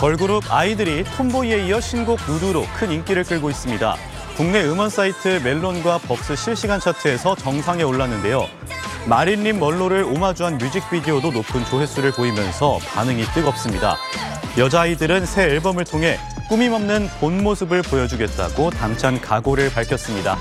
걸그룹 아이들이 톰보이에 이어 신곡 누드로 큰 인기를 끌고 있습니다. 국내 음원 사이트 멜론과 벅스 실시간 차트에서 정상에 올랐는데요. 마릴린 멀로를 오마주한 뮤직비디오도 높은 조회수를 보이면서 반응이 뜨겁습니다. 여자아이들은 새 앨범을 통해 꾸밈 없는 본 모습을 보여주겠다고 당찬 각오를 밝혔습니다.